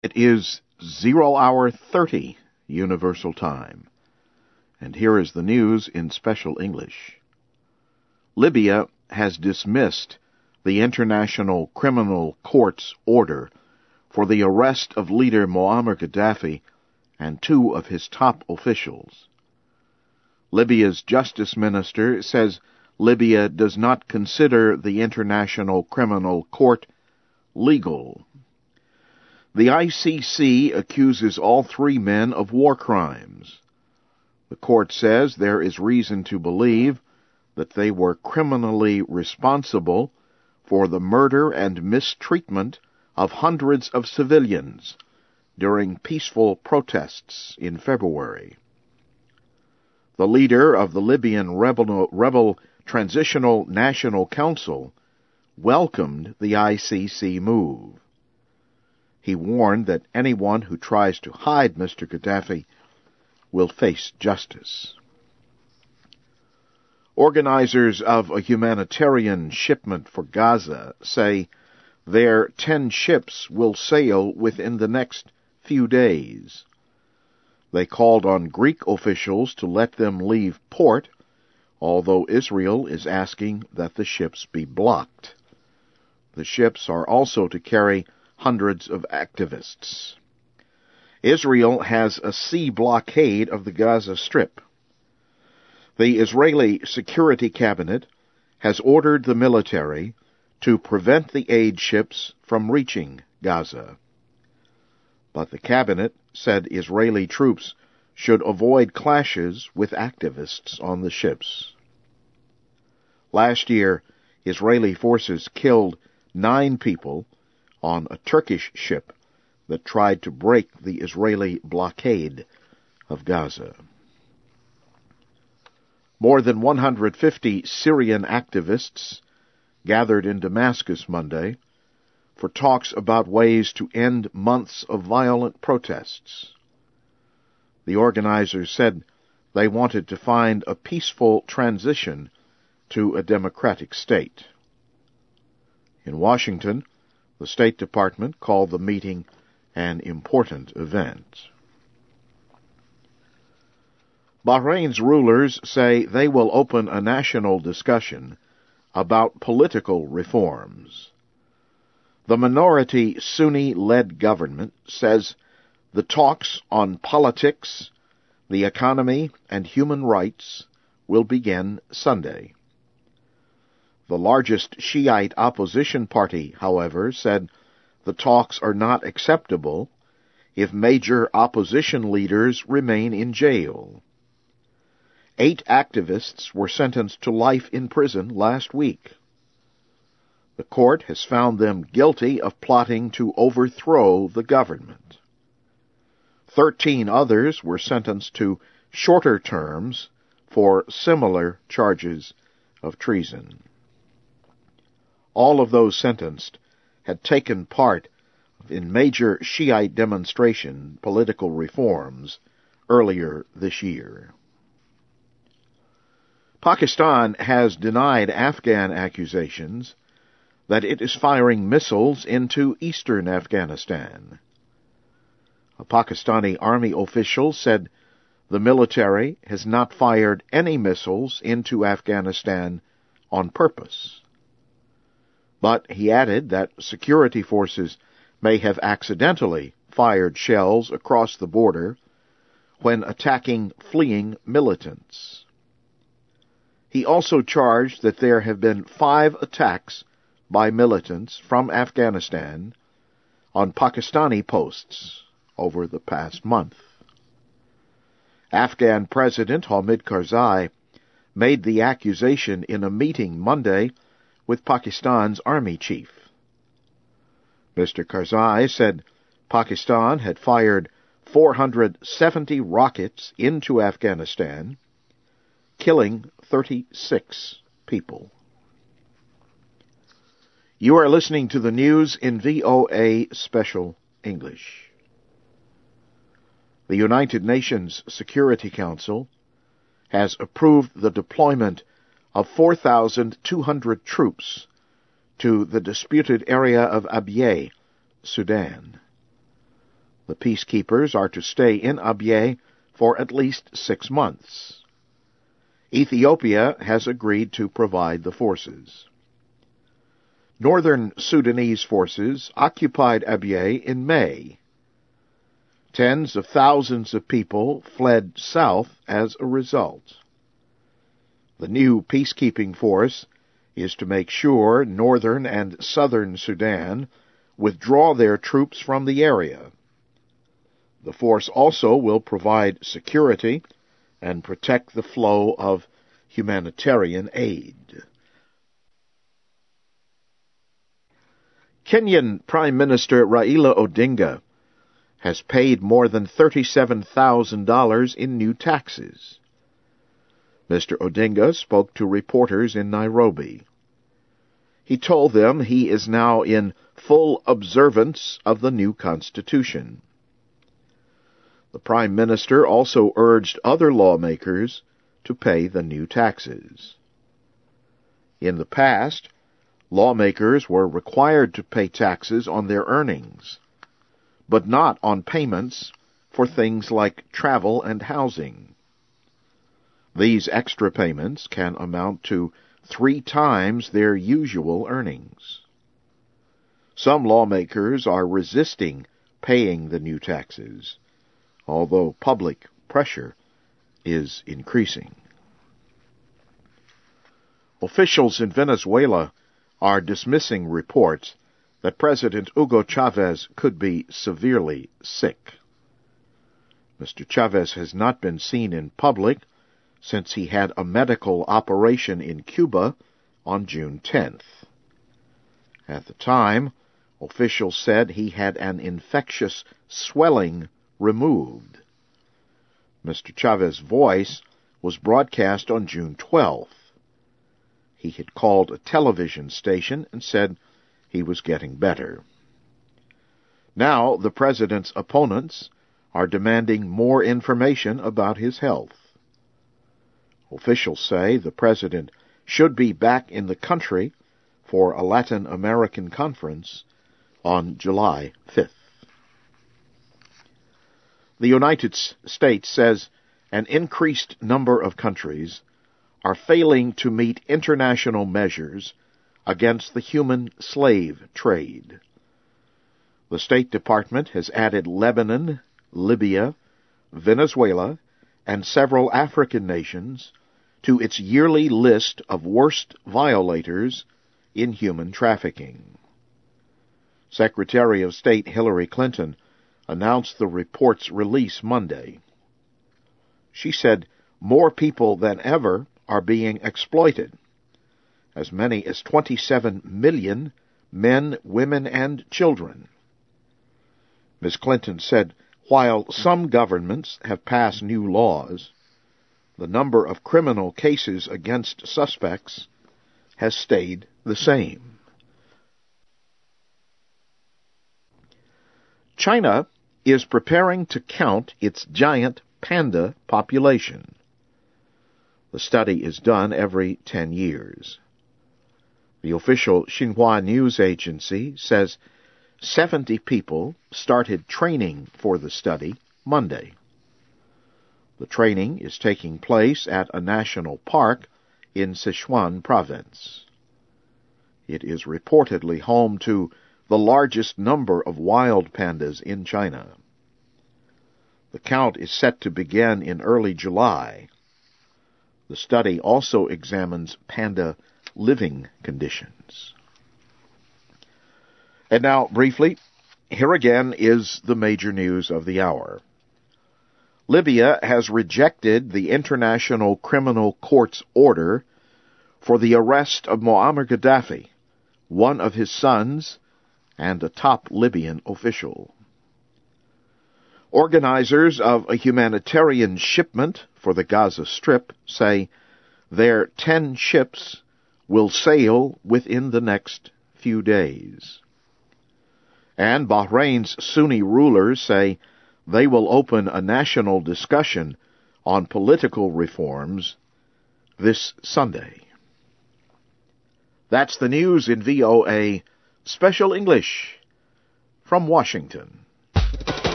It is zero hour 30 Universal Time. And here is the news in special English. Libya has dismissed the International Criminal Court's order for the arrest of leader Muammar Gaddafi and two of his top officials. Libya's justice minister says Libya does not consider the International Criminal Court legal the ICC accuses all three men of war crimes. The court says there is reason to believe that they were criminally responsible for the murder and mistreatment of hundreds of civilians during peaceful protests in February. The leader of the Libyan rebel, rebel Transitional National Council welcomed the ICC move. He warned that anyone who tries to hide Mr. Gaddafi will face justice. Organizers of a humanitarian shipment for Gaza say their ten ships will sail within the next few days. They called on Greek officials to let them leave port, although Israel is asking that the ships be blocked. The ships are also to carry hundreds of activists. Israel has a sea blockade of the Gaza Strip. The Israeli Security Cabinet has ordered the military to prevent the aid ships from reaching Gaza. But the cabinet said Israeli troops should avoid clashes with activists on the ships. Last year, Israeli forces killed nine people on a Turkish ship that tried to break the Israeli blockade of Gaza. More than 150 Syrian activists gathered in Damascus Monday for talks about ways to end months of violent protests. The organizers said they wanted to find a peaceful transition to a democratic state. In Washington, the State Department called the meeting an important event. Bahrain's rulers say they will open a national discussion about political reforms. The minority Sunni led government says the talks on politics, the economy, and human rights will begin Sunday. The largest Shiite opposition party, however, said the talks are not acceptable if major opposition leaders remain in jail. Eight activists were sentenced to life in prison last week. The court has found them guilty of plotting to overthrow the government. Thirteen others were sentenced to shorter terms for similar charges of treason all of those sentenced had taken part in major Shiite demonstration political reforms earlier this year. Pakistan has denied Afghan accusations that it is firing missiles into eastern Afghanistan. A Pakistani army official said the military has not fired any missiles into Afghanistan on purpose. But he added that security forces may have accidentally fired shells across the border when attacking fleeing militants. He also charged that there have been five attacks by militants from Afghanistan on Pakistani posts over the past month. Afghan President Hamid Karzai made the accusation in a meeting Monday with Pakistan's army chief. Mr. Karzai said Pakistan had fired 470 rockets into Afghanistan, killing 36 people. You are listening to the news in VOA Special English. The United Nations Security Council has approved the deployment of 4,200 troops to the disputed area of Abyei, Sudan. The peacekeepers are to stay in Abyei for at least six months. Ethiopia has agreed to provide the forces. Northern Sudanese forces occupied Abyei in May. Tens of thousands of people fled south as a result. The new peacekeeping force is to make sure northern and southern Sudan withdraw their troops from the area. The force also will provide security and protect the flow of humanitarian aid. Kenyan Prime Minister Raila Odinga has paid more than $37,000 in new taxes. Mr. Odinga spoke to reporters in Nairobi. He told them he is now in full observance of the new Constitution. The Prime Minister also urged other lawmakers to pay the new taxes. In the past, lawmakers were required to pay taxes on their earnings, but not on payments for things like travel and housing. These extra payments can amount to three times their usual earnings. Some lawmakers are resisting paying the new taxes although public pressure is increasing. Officials in Venezuela are dismissing reports that President Hugo Chavez could be severely sick. Mr. Chavez has not been seen in public since he had a medical operation in Cuba on June 10th. At the time, officials said he had an infectious swelling removed. Mr. Chavez's voice was broadcast on June 12th. He had called a television station and said he was getting better. Now the president's opponents are demanding more information about his health. Officials say the president should be back in the country for a Latin American conference on July 5th. The United States says an increased number of countries are failing to meet international measures against the human slave trade. The State Department has added Lebanon, Libya, Venezuela, and several African nations to its yearly list of worst violators in human trafficking. Secretary of State Hillary Clinton announced the report's release Monday. She said more people than ever are being exploited. As many as 27 million men, women, and children. Ms. Clinton said while some governments have passed new laws, the number of criminal cases against suspects has stayed the same. China is preparing to count its giant panda population. The study is done every 10 years. The official Xinhua news agency says 70 people started training for the study Monday. The training is taking place at a national park in Sichuan province. It is reportedly home to the largest number of wild pandas in China. The count is set to begin in early July. The study also examines panda living conditions. And now, briefly, here again is the major news of the hour. Libya has rejected the International Criminal Court's order for the arrest of Muammar Gaddafi, one of his sons, and a top Libyan official. Organizers of a humanitarian shipment for the Gaza Strip say their ten ships will sail within the next few days. And Bahrain's Sunni rulers say they will open a national discussion on political reforms this Sunday. That's the news in VOA Special English from Washington.